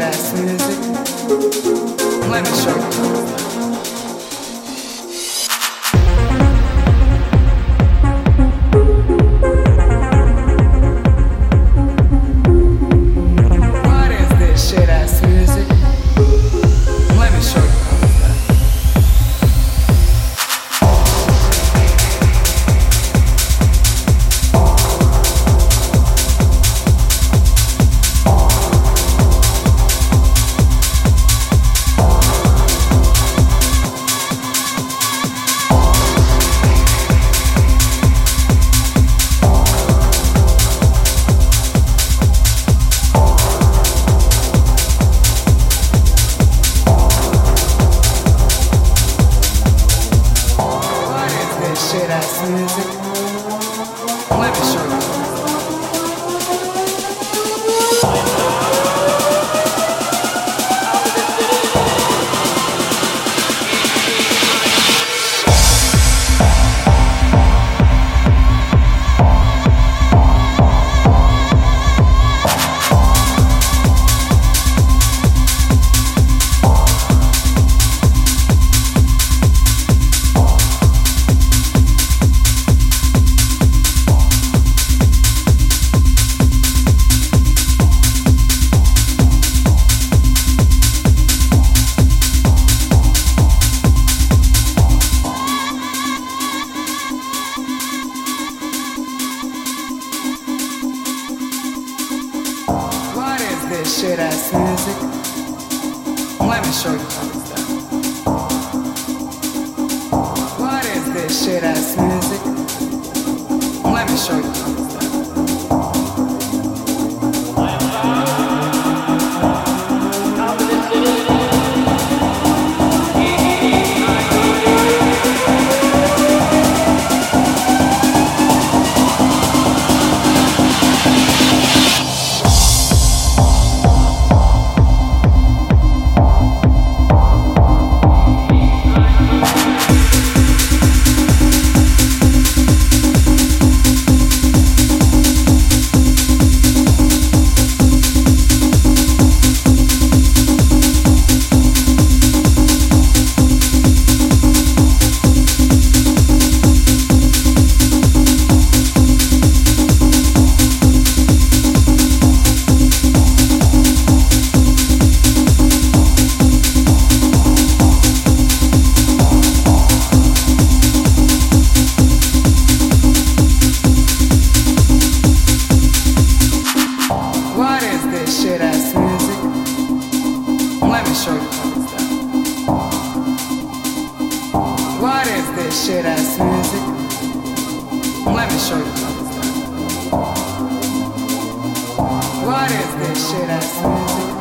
ass music. Let me show you. Music? This shit ass music? Let me show you how it's done. What is this shit ass music? Let me show you What is this shit ass music? Let me show you done. What is this shit ass music?